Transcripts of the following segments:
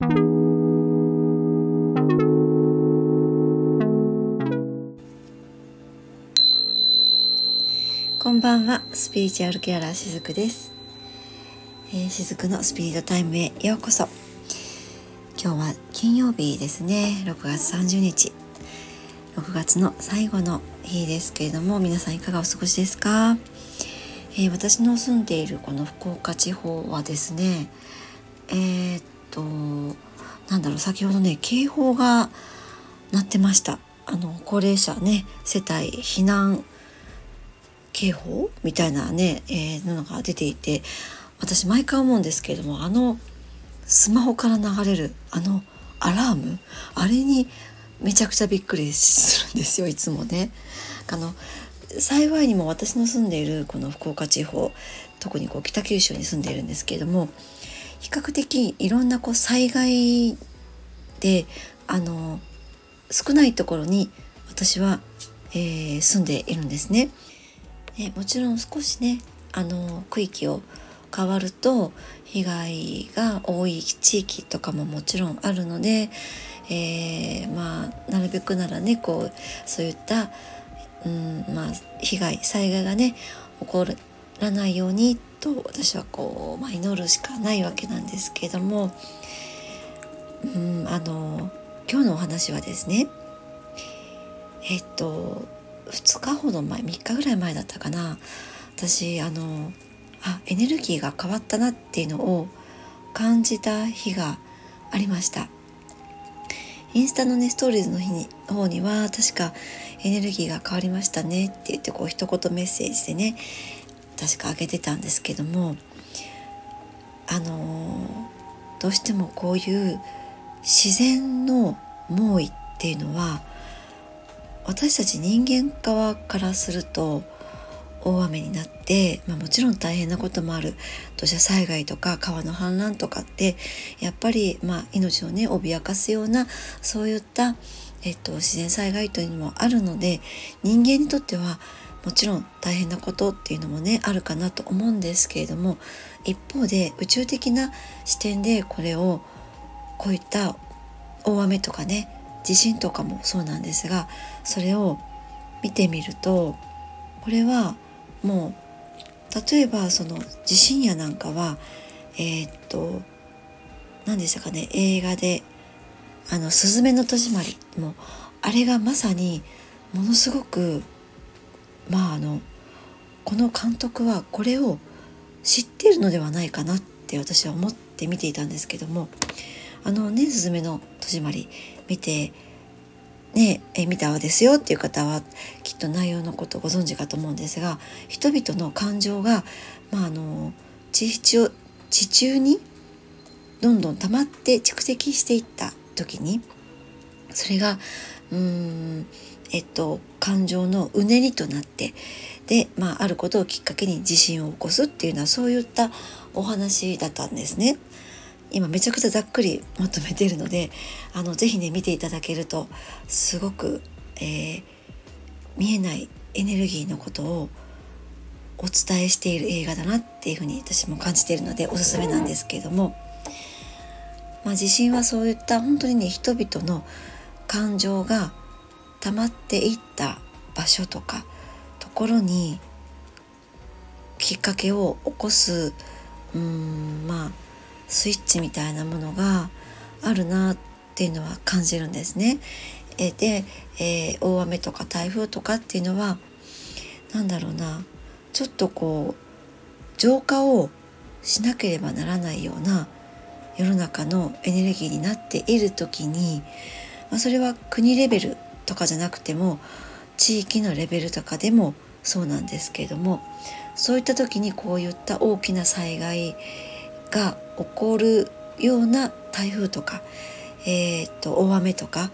こんばんは、スピリチュアルケアラーしずくです、えー、しずくのスピリットタイムへようこそ。今日は金曜日ですね。6月30日。6月の最後の日ですけれども皆さんいかがお過ごしですか、えー、私の住んでいるこの福岡地方はですねえー、っとなんだろう先ほどね警報が鳴ってましたあの高齢者ね世帯避難警報みたいなね、えー、のが出ていて私毎回思うんですけれどもあのスマホから流れるあのアラームあれにめちゃくちゃびっくりするんですよいつもね。あの幸いにも私の住んでいるこの福岡地方特にこう北九州に住んでいるんですけれども比較的いろんなこう災害であの少ないところに私は、えー、住んでいるんですね。ね、もちろん少しねあの区域を変わると被害が多い地域とかももちろんあるので、えー、まあなるべくならねこうそういった、うんまあ、被害災害がね起こらないようにっと私はこう、まあ、祈るしかないわけなんですけれども、うん、あの今日のお話はですねえっと2日ほど前3日ぐらい前だったかな私あのあエネルギーが変わったなっていうのを感じた日がありました。インスタのねストーリーズの日に方には確かエネルギーが変わりましたねって言ってこう一言メッセージでね確かあげてたんですけどもあのどうしてもこういう自然の猛威っていうのは私たち人間側からすると大雨になって、まあ、もちろん大変なこともある。土砂災害とか川の氾濫とかってやっぱり、まあ、命をね脅かすようなそういった、えっと、自然災害というのもあるので人間にとってはもちろん大変なことっていうのもねあるかなと思うんですけれども一方で宇宙的な視点でこれをこういった大雨とかね地震とかもそうなんですがそれを見てみるとこれはもう例えばその地震やなんかはえー、っと何でしたかね映画で「あのすずめの戸締まり」もあれがまさにものすごくまああのこの監督はこれを知っているのではないかなって私は思って見ていたんですけどもあのね「すずめの戸締まり」見てねえ見たわですよっていう方はきっと内容のことご存知かと思うんですが人々の感情が、まあ、あの地地地中にどんどん溜まって蓄積していった時にそれがうんえっと感情のうねりとなってで、まあ、あることをきっかけに地震を起こすっていうのはそういったお話だったんですね。今めちゃくちゃざっくりまとめているのであのぜひね見ていただけるとすごく、えー、見えないエネルギーのことをお伝えしている映画だなっていうふうに私も感じているのでおすすめなんですけれども、まあ、地震はそういった本当にね人々の感情が溜まっていった場所とかところにきっかけを起こすうんまあスイッチみたいなものがあるなっていうのは感じるんですね。えで、えー、大雨とか台風とかっていうのは何だろうなちょっとこう浄化をしなければならないような世の中のエネルギーになっている時に、まあ、それは国レベルとかじゃなくても地域のレベルとかでもそうなんですけれどもそういった時にこういった大きな災害が起こるような台風とか、えー、と大雨とかっ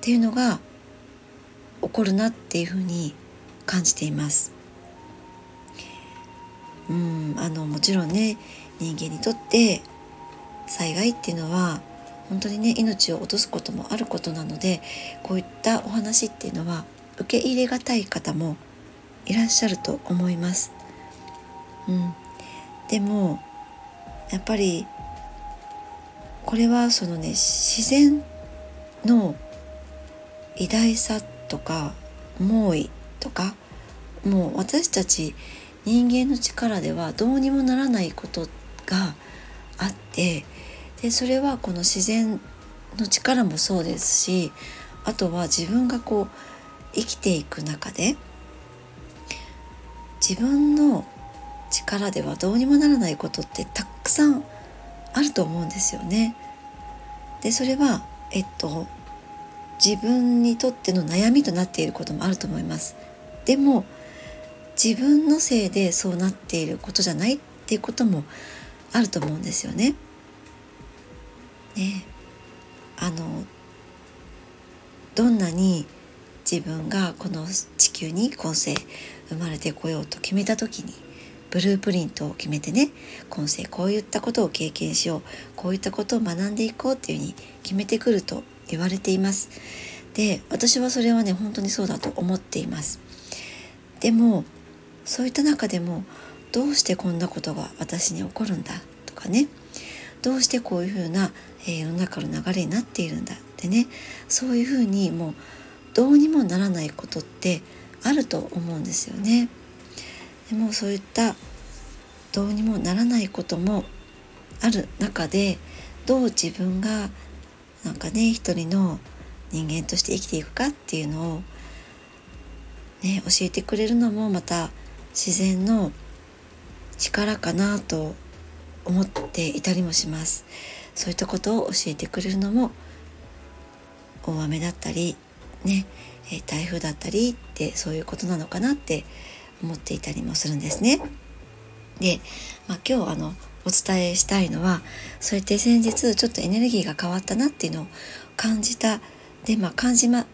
ていうのが起こるなっていうふうに感じています。うんあのもちろんね人間にとって災害っていうのは本当にね命を落とすこともあることなのでこういったお話っていうのは受け入れがたい方もいらっしゃると思います。うん、でもやっぱりこれはそのね自然の偉大さとか猛威とかもう私たち人間の力ではどうにもならないことがあってでそれはこの自然の力もそうですしあとは自分がこう生きていく中で自分の力ではどうにもならないことってたくさんあると思うんですよね。でそれはえっと自分にとっての悩みとなっていることもあると思います。でも自分のせいでそうなっていることじゃないっていうこともあると思うんですよね。ねあのどんなに自分がこの地球に今世生まれてこようと決めた時にブループリントを決めてね今世こういったことを経験しようこういったことを学んでいこうっていうふうに決めてくると言われています。で私はそれはね本当にそうだと思っています。でもそういった中でもどうしてこんなことが私に起こるんだとかねどうしてこういうふうな、えー、世の中の流れになっているんだってねそういうふうにもうどうにもならないことってあると思うんですよね。でもそういったどうにもならないこともある中でどう自分がなんかね一人の人間として生きていくかっていうのをね教えてくれるのもまた自然の力かなと思っていたりもしますそういったことを教えてくれるのも大雨だったりね台風だったりってそういうことなのかなって思っていたりもするんですね。で、まあ、今日あのお伝えしたいのはそうやって先日ちょっとエネルギーが変わったなっていうのを感じたでまあ感じま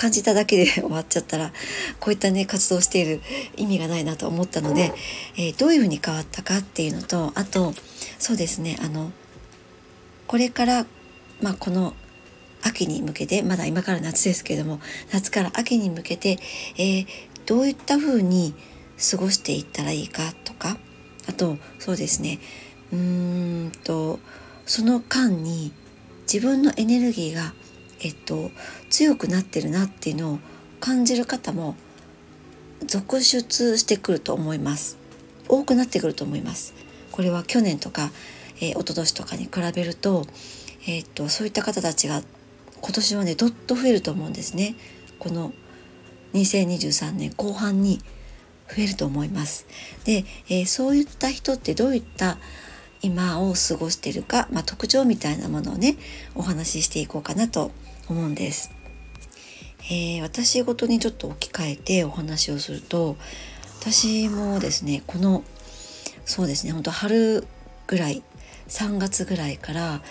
感じただけで終わっちゃったらこういったね活動している意味がないなと思ったので、えー、どういうふうに変わったかっていうのとあとそうですねあのこれから、まあ、この秋に向けてまだ今から夏ですけれども夏から秋に向けて、えー、どういったふうに過ごしていったらいいかとかあとそうですねうーんとその間に自分のエネルギーが、えっと、強くなってるなっていうのを感じる方も続出してくると思います。多くなってくると思います。これは去年とか、えー、一昨年とかに比べると,、えー、っとそういった方たちが今年はねどっと増えると思うんですね。この2023年後半に増えると思います。で、えー、そういった人ってどういった今を過ごしているか、まあ、特徴みたいなものをねお話ししていこうかなと思うんです、えー、私ごとにちょっと置き換えてお話をすると私もですねこのそうですね本当春ぐらい3月ぐらいから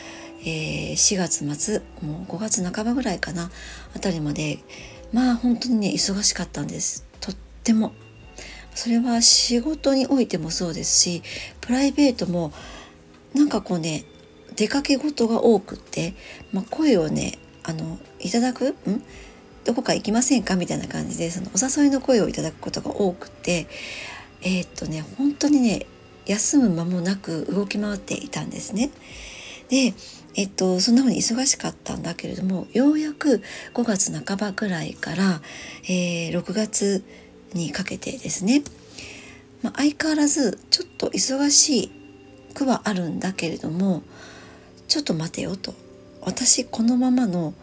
えー、4月末もう5月半ばぐらいかなあたりまでまあ本当にね忙しかったんです。とっても。それは仕事においてもそうですしプライベートもなんかこうね出かけ事が多くって、まあ、声をねあのいただく？ん？どこか行きませんか？みたいな感じでそのお誘いの声をいただくことが多くてえー、っとね本当にね休む間もなく動き回っていたんですね。でえっと、そんな風に忙しかったんだけれどもようやく5月半ばぐらいから、えー、6月にかけてですね、まあ、相変わらずちょっと忙しいくはあるんだけれどもちょっと待てよと私このままの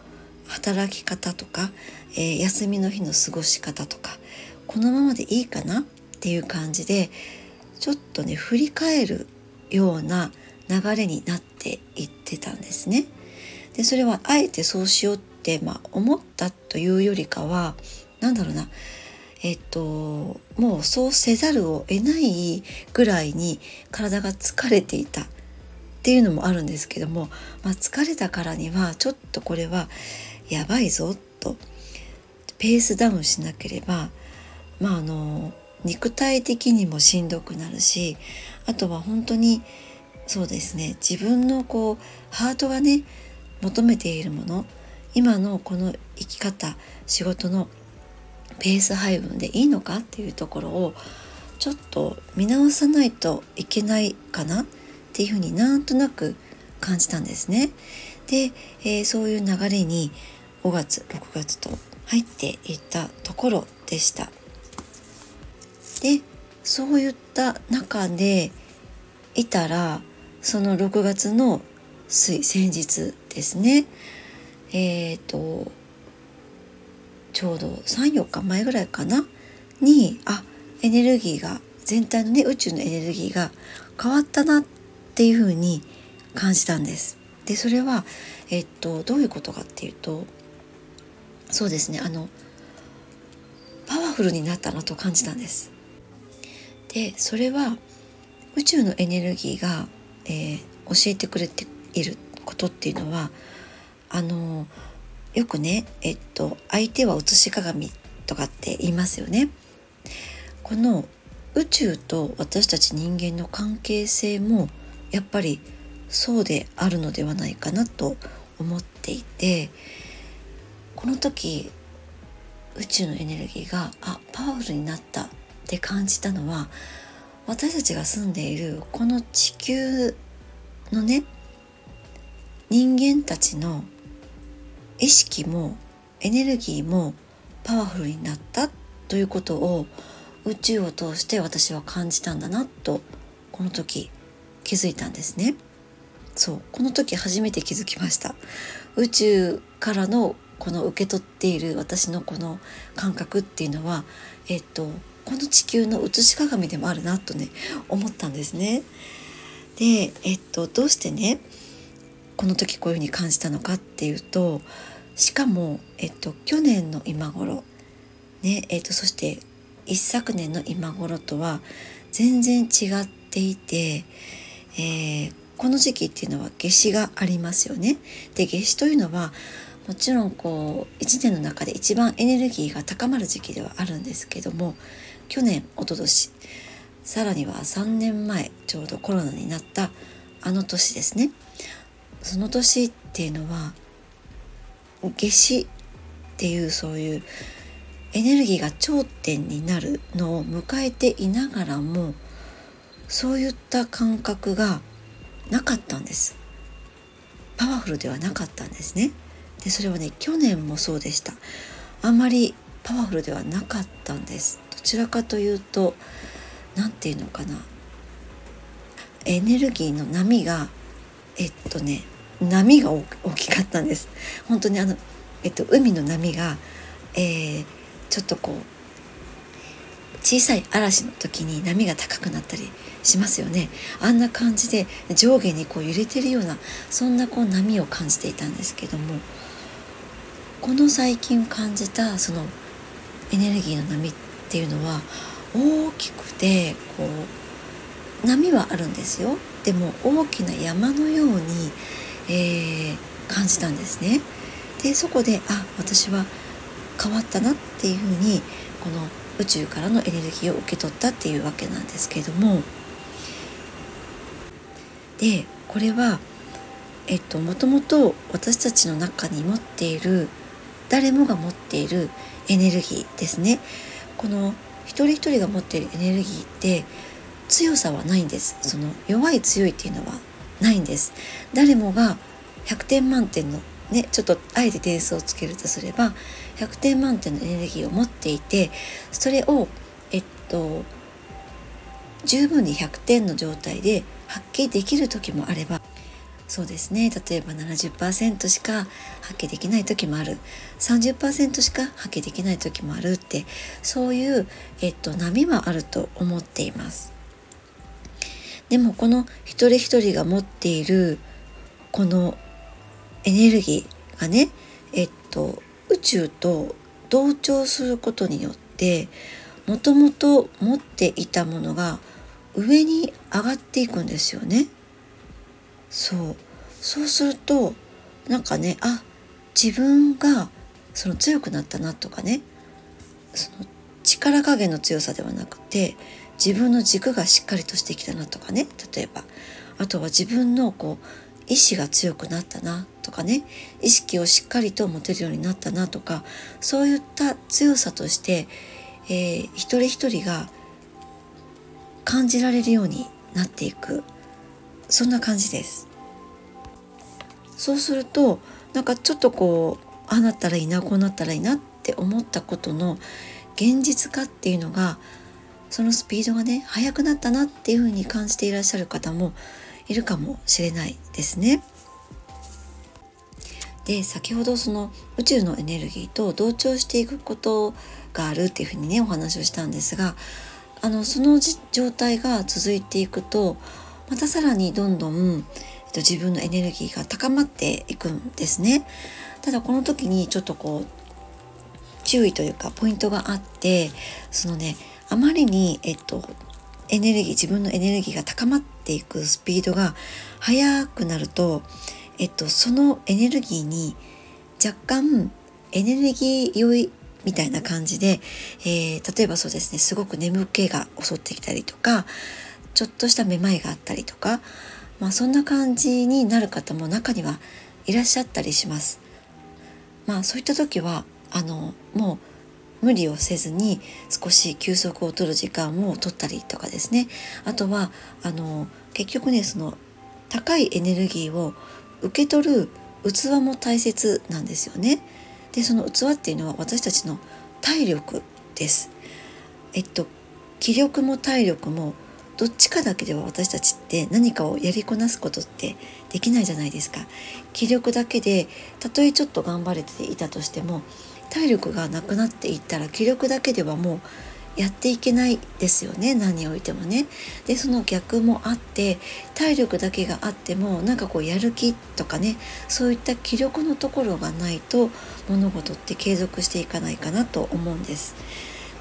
働き方とか、えー、休みの日の過ごし方とかこのままでいいかなっていう感じでちょっとね振り返るような流れになっていってたんですね。でそれはあえてそうしようって、まあ、思ったというよりかは何だろうなえっともうそうせざるを得ないぐらいに体が疲れていたっていうのもあるんですけども、まあ、疲れたからにはちょっとこれはやばいぞと。ペースダウンしなければまああの肉体的にもしんどくなるしあとは本当にそうですね自分のこうハートがね求めているもの今のこの生き方仕事のペース配分でいいのかっていうところをちょっと見直さないといけないかなっていうふうになんとなく感じたんですね。で、えー、そういう流れに5月6月と入っていったところでした。でそういった中でいたらその6月の先日ですねえっ、ー、とちょうど34日前ぐらいかな？にあエネルギーが全体のね宇宙のエネルギーが変わったなっていうふうに感じたんです。でそれは、えっと、どういうことかっていうとそうですねあのパワフルになったなと感じたんです。でそれは宇宙のエネルギーが、えー、教えてくれていることっていうのはあのよくねえっと相手は写し鏡とかって言いますよね。この宇宙と私たち人間の関係性もやっぱりそうであるのではないかなと思っていてこの時宇宙のエネルギーがあパワフルになったって感じたのは私たちが住んでいるこの地球のね人間たちの意識もエネルギーもパワフルになったということを宇宙を通して私は感じたんだなとこの時気づいたんですね。そうこの時初めて気づきました宇宙からのこの受け取っている私のこの感覚っていうのはえっとこの地球の写し鏡でもあるなとね思ったんですね。でえっとどうしてねこの時こういうふうに感じたのかっていうとしかも、えっと、去年の今頃ねえっと、そして一昨年の今頃とは全然違っていて、えー、この時期っていうのは夏至がありますよね。で夏至というのはもちろんこう一年の中で一番エネルギーが高まる時期ではあるんですけども去年一昨年さらには3年前ちょうどコロナになったあの年ですねその年っていうのは夏至っていうそういうエネルギーが頂点になるのを迎えていながらもそういった感覚がなかったんです。パワフルではなかったんですね。でそれはね去年もそうでした。あんまりパワフルではなかったんです。どちらかというと何て言うのかな。エネルギーの波がえっとね波が大きかったんです。本当にあの、えっと、海の波が、えー、ちょっとこう小さい嵐の時に波が高くなったりしますよね。あんな感じで上下にこう揺れてるようなそんなこう波を感じていたんですけどもこの最近感じたそのエネルギーの波っていうのは大きくてこう波はあるんですよ。でも大きな山のようにえー、感じたんですね。でそこであ私は変わったなっていうふうにこの宇宙からのエネルギーを受け取ったっていうわけなんですけれども。でこれはえっともともと私たちの中に持っている誰もが持っているエネルギーですね。この一人一人が持っているエネルギーって強さはないんです。その弱い強いっていうのはないんです。誰もが100点満点のねちょっとあえて点数をつけるとすれば100点満点のエネルギーを持っていてそれをえっと十分に100点の状態で発揮できる時もあればそうですね。例えば70%しか発揮できない時もある。30%しか発揮できない時もあるってそういう、えっと、波はあると思っています。でもこの一人一人が持っているこのエネルギーがねえっと宇宙と同調することによってもともと持っていたものが上に上がっていくんですよね。そうそうするとなんかねあ自分がその強くなったなとかねその力加減の強さではなくて自分の軸がしっかりとしてきたなとかね。例えば。あとは自分のこう意志が強くなったなとかね。意識をしっかりと持てるようになったなとか。そういった強さとして、えー、一人一人が感じられるようになっていく。そんな感じです。そうするとなんかちょっとこうああなったらいいなこうなったらいいなって思ったことの現実化っていうのがそのスピードがね速くなったなっていうふうに感じていらっしゃる方もいるかもしれないですね。で先ほどその宇宙のエネルギーと同調していくことがあるっていうふうにねお話をしたんですがあのその状態が続いていくとまたさらにどんどん、えっと、自分のエネルギーが高まっていくんですね。ただこの時にちょっとこう注意というかポイントがあってそのねあまりに、えっと、エネルギー自分のエネルギーが高まっていくスピードが速くなると、えっと、そのエネルギーに若干エネルギー酔いみたいな感じで、えー、例えばそうですねすごく眠気が襲ってきたりとかちょっとしためまいがあったりとか、まあ、そんな感じになる方も中にはいらっしゃったりします。まあ、そういった時はあのもう無理をせずに少し休息を取る時間を取ったりとかですねあとはあの結局ねその高いエネルギーを受け取る器も大切なんですよね。でその器っていうのは私たちの体力です。えっと気力も体力もどっちかだけでは私たちって何かをやりこなすことってできないじゃないですか。気力だけでたとえちょっと頑張れていたとしても体力がなくなっていったら気力だけではもうやっていけないですよね何においてもね。でその逆もあって体力だけがあってもなんかこうやる気とかねそういった気力のところがないと物事って継続していかないかなと思うんです。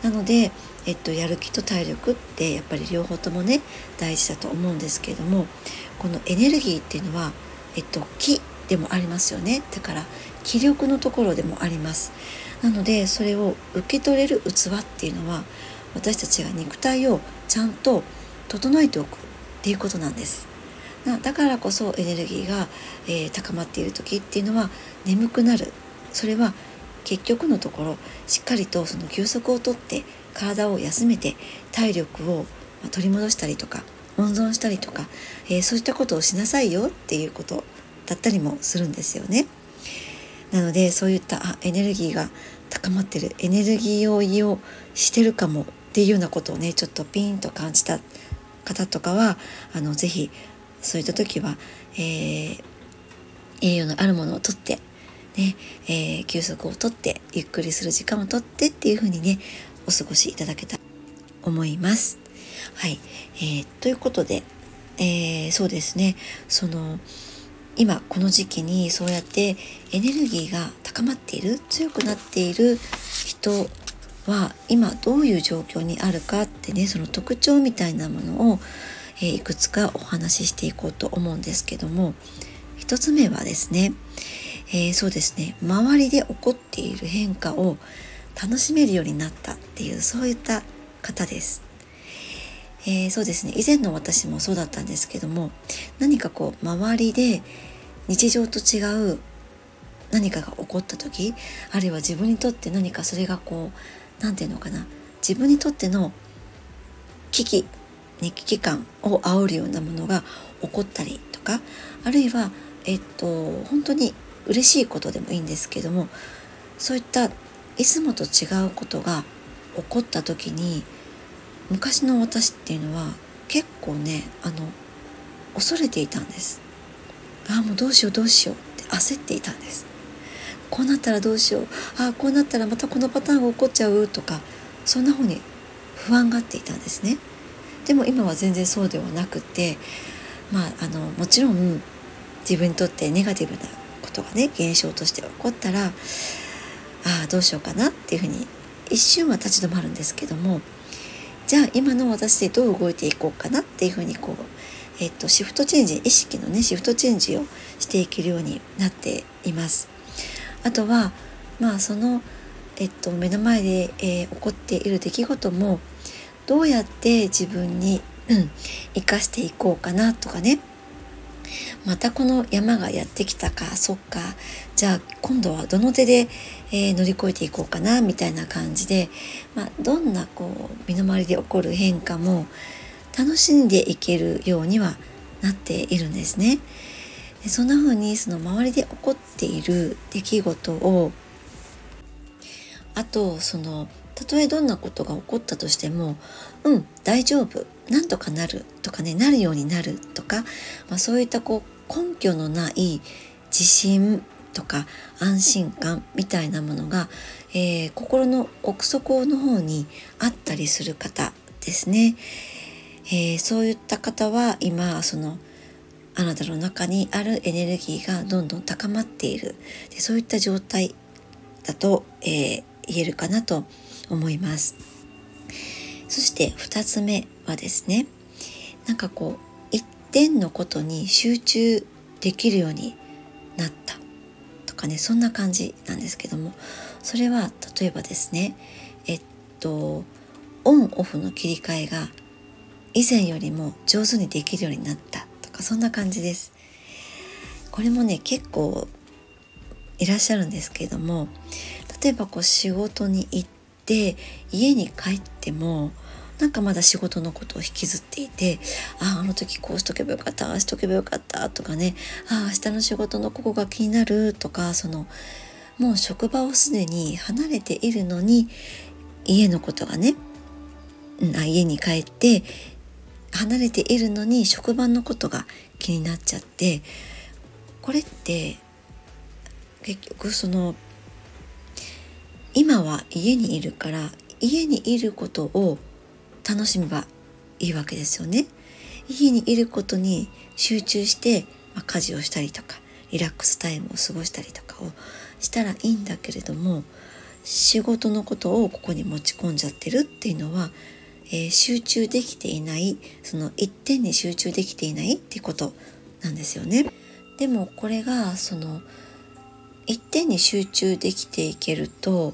なので、えっと、やる気と体力ってやっぱり両方ともね大事だと思うんですけれどもこのエネルギーっていうのは、えっと、気でもありますよねだから気力のところでもあります。なのでそれを受け取れる器っていうのは私たちが肉体をちゃんと整えておくっていうことなんです。だからこそエネルギーが、えー、高まっている時っていうのは眠くなる。それは結局のところしっかりとその休息をとって体を休めて体力を取り戻したりとか温存したりとか、えー、そういったことをしなさいよっていうことだったりもするんですよね。なのでそういったあエネルギーが高まってる。エネルギーを利用してるかもっていうようなことをねちょっとピンと感じた方とかはあのぜひそういった時は、えー、栄養のあるものをとってね、えー、休息をとってゆっくりする時間をとってっていう風にねお過ごしいただけたらと思います。はい、えー、ということで、えー、そうですね。その今この時期にそうやってエネルギーが高まっている強くなっている人は今どういう状況にあるかってねその特徴みたいなものを、え、いくつかお話ししていこうと思うんですけども1つ目はですね、えー、そうですね周りで起こっている変化を楽しめるようになったっていうそういった方です。えー、そうですね。以前の私もそうだったんですけども何かこう周りで日常と違う何かが起こった時あるいは自分にとって何かそれがこう何て言うのかな自分にとっての危機、ね、危機感を煽るようなものが起こったりとかあるいはえっと本当に嬉しいことでもいいんですけどもそういったいつもと違うことが起こった時に昔の私っていうのは結構ねあの恐れていたんです。ああもうどうしようどうしようって焦っていたんです。こうなったらどうしよう。ああこうなったらまたこのパターンが起こっちゃうとかそんな風に不安がっていたんですね。でも今は全然そうではなくてまああのもちろん自分にとってネガティブなことがね現象として起こったらああどうしようかなっていうふうに一瞬は立ち止まるんですけどもじゃあ今の私でどう動いていこうかなっていうふうにこう、えっと、シフトチェンジ意識のねシフトチェンジをしていけるようになっています。あとはまあその、えっと、目の前で、えー、起こっている出来事もどうやって自分に、うん、生かしていこうかなとかねまたこの山がやってきたかそっかじゃあ今度はどの手で、えー、乗り越えていこうかなみたいな感じで、まあ、どんなこう身の回りで起こる変化も楽しんでいけるようにはなっているんですね。でそんな風にその周りで起こっている出来事をあとそのたとえどんなことが起こったとしてもうん大丈夫なんとかなるとかねなるようになるとか、まあ、そういったこう根拠のない自信とか安心感みたいなものが、えー、心の奥底の方にあったりする方ですね。えー、そういった方は今そのあなたの中にあるエネルギーがどんどん高まっているでそういった状態だと、えー、言えるかなと思います。そして2つ目はですねなんかこう一点のことに集中できるようになったかねそんな感じなんですけどもそれは例えばですねえっとオンオフの切り替えが以前よりも上手にできるようになったとかそんな感じです。これもね結構いらっしゃるんですけれども例えばこう仕事に行って家に帰ってもなんかまだ仕事のことを引きずっていてあああの時こうしとけばよかったああしとけばよかったとかねああ明日の仕事のここが気になるとかそのもう職場をすでに離れているのに家のことがね、うん、あ家に帰って離れているのに職場のことが気になっちゃってこれって結局その今は家にいるから家にいることを楽しめばいいわけですよね。家にいることに集中して、まあ、家事をしたりとかリラックスタイムを過ごしたりとかをしたらいいんだけれども仕事のことをここに持ち込んじゃってるっていうのは、えー、集中できていないその一点に集中できていないっていうことなんですよね。でもこれがその一点に集中できていけると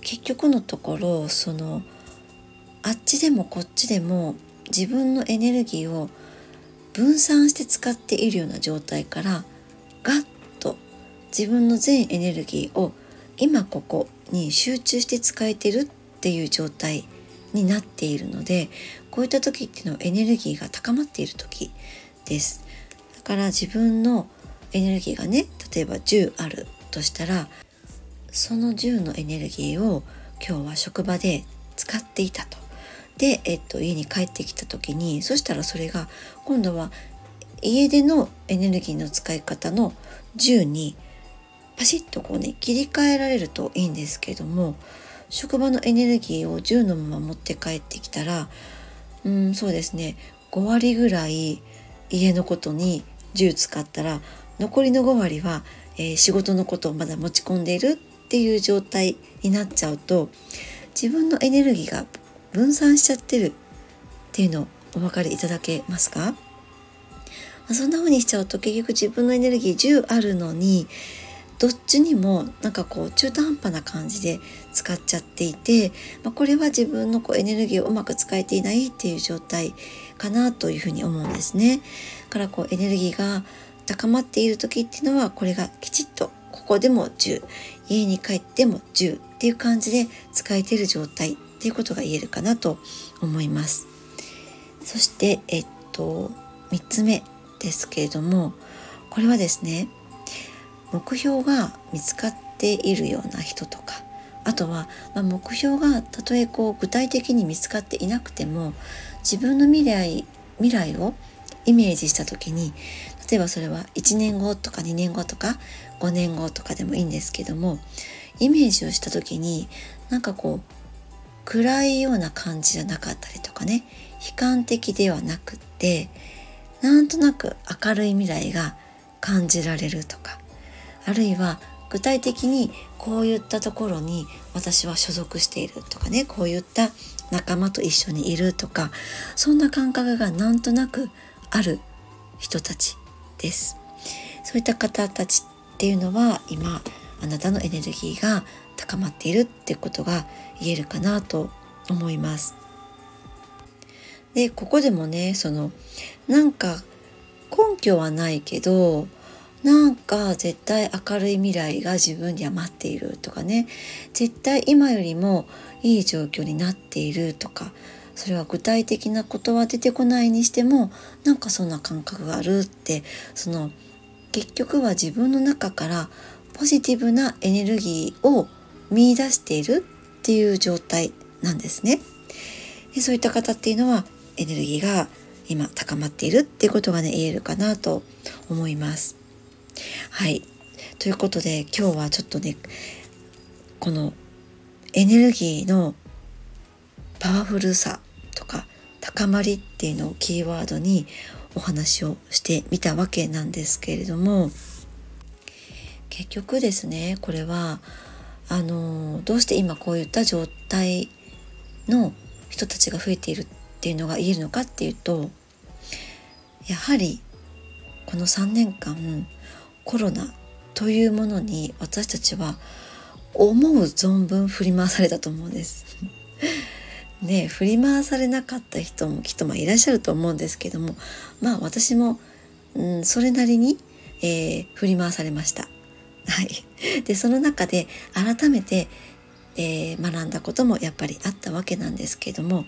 結局のところそのあっちでもこっちでも自分のエネルギーを分散して使っているような状態からガッと自分の全エネルギーを今ここに集中して使えてるっていう状態になっているのでこういった時っていうのはエネルギーが高まっている時ですだから自分のエネルギーがね例えば10あるとしたらその10のエネルギーを今日は職場で使っていたと。で、えっと、家に帰ってきた時にそしたらそれが今度は家でのエネルギーの使い方の10にパシッとこうね切り替えられるといいんですけども職場のエネルギーを10のまま持って帰ってきたらうんそうですね5割ぐらい家のことに10使ったら残りの5割は、えー、仕事のことをまだ持ち込んでいるっていう状態になっちゃうと自分のエネルギーが分散しちゃってるっていうのお分かりいただけますか？そんな風にしちゃうと結局自分のエネルギー10あるのにどっちにもなんかこう中途半端な感じで使っちゃっていて、まあ、これは自分のこうエネルギーをうまく使えていないっていう状態かなというふうに思うんですね。からこうエネルギーが高まっている時っていうのはこれがきちっとここでも10家に帰っても10っていう感じで使えている状態っていうことが言えるかなと思います。そしてえっと3つ目ですけれどもこれはですね目標が見つかっているような人とかあとは、まあ、目標がたとえこう具体的に見つかっていなくても自分の未来未来をイメージした時に例えばそれは1年後とか2年後とか5年後とかでもいいんですけどもイメージをした時になんかこう暗いような感じじゃなかったりとかね。悲観的ではなくってなんとなく明るい未来が感じられるとか。あるいは具体的にこういったところに私は所属しているとかね。こういった仲間と一緒にいるとか。そんな感覚がなんとなくある人たちです。そういった方たちっていうのは今あなたのエネルギーが高まっているってことが言えるかなと思います。でここでもねそのなんか根拠はないけどなんか絶対明るい未来が自分には待っているとかね絶対今よりもいい状況になっているとかそれは具体的なことは出てこないにしてもなんかそんな感覚があるってその結局は自分の中からポジティブなエネルギーを見出しているっていう状態なんですね。でそういった方っていうのはエネルギーが今高まっているっていうことがね言えるかなと思います。はい。ということで今日はちょっとねこのエネルギーのパワフルさとか高まりっていうのをキーワードにお話をしてみたわけなんですけれども結局ですねこれはあのどうして今こういった状態の人たちが増えているっていうのが言えるのかっていうとやはりこの3年間コロナというものに私たちは思う存分振り回されたと思うんです。ね振り回されなかった人もきっとまあいらっしゃると思うんですけどもまあ私も、うん、それなりに、えー、振り回されました。はい、でその中で改めて、えー、学んだこともやっぱりあったわけなんですけども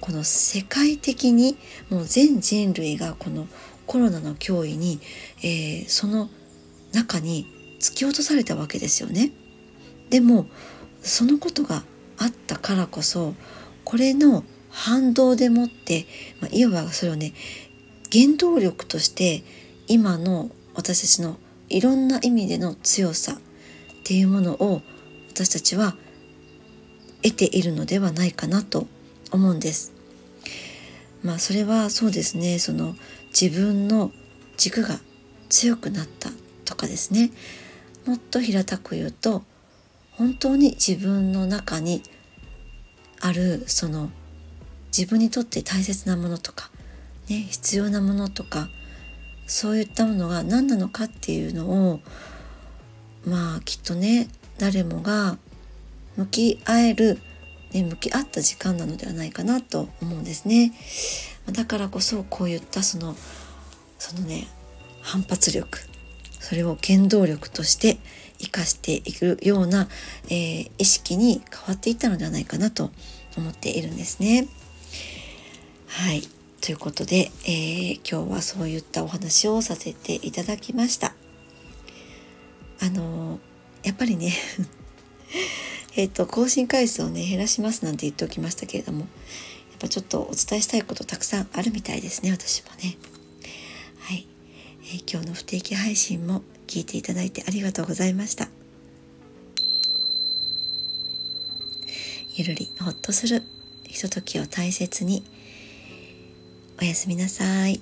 この世界的にもう全人類がこのコロナの脅威に、えー、その中に突き落とされたわけですよね。でもそのことがあったからこそこれの反動でもって、まあ、いわばそれをね原動力として今の私たちのいろんな意味での強さっていうものを私たちは得ているのではないかなと思うんです。まあそれはそうですねその自分の軸が強くなったとかですねもっと平たく言うと本当に自分の中にあるその自分にとって大切なものとか、ね、必要なものとかそういったものが何なのかっていうのをまあきっとね誰もが向き合える、ね、向き合った時間なのではないかなと思うんですね。だからこそこういったそのそのね反発力それを原動力として生かしていくような、えー、意識に変わっていったのではないかなと思っているんですね。はいということで、えー、今日はそういったお話をさせていただきました。あのやっぱりね えっと更新回数をね減らしますなんて言っておきましたけれどもやっぱちょっとお伝えしたいことたくさんあるみたいですね私もね。はい、えー、今日の不定期配信も聞いていただいてありがとうございました。ゆるりほっとするひとときを大切におやすみなさい。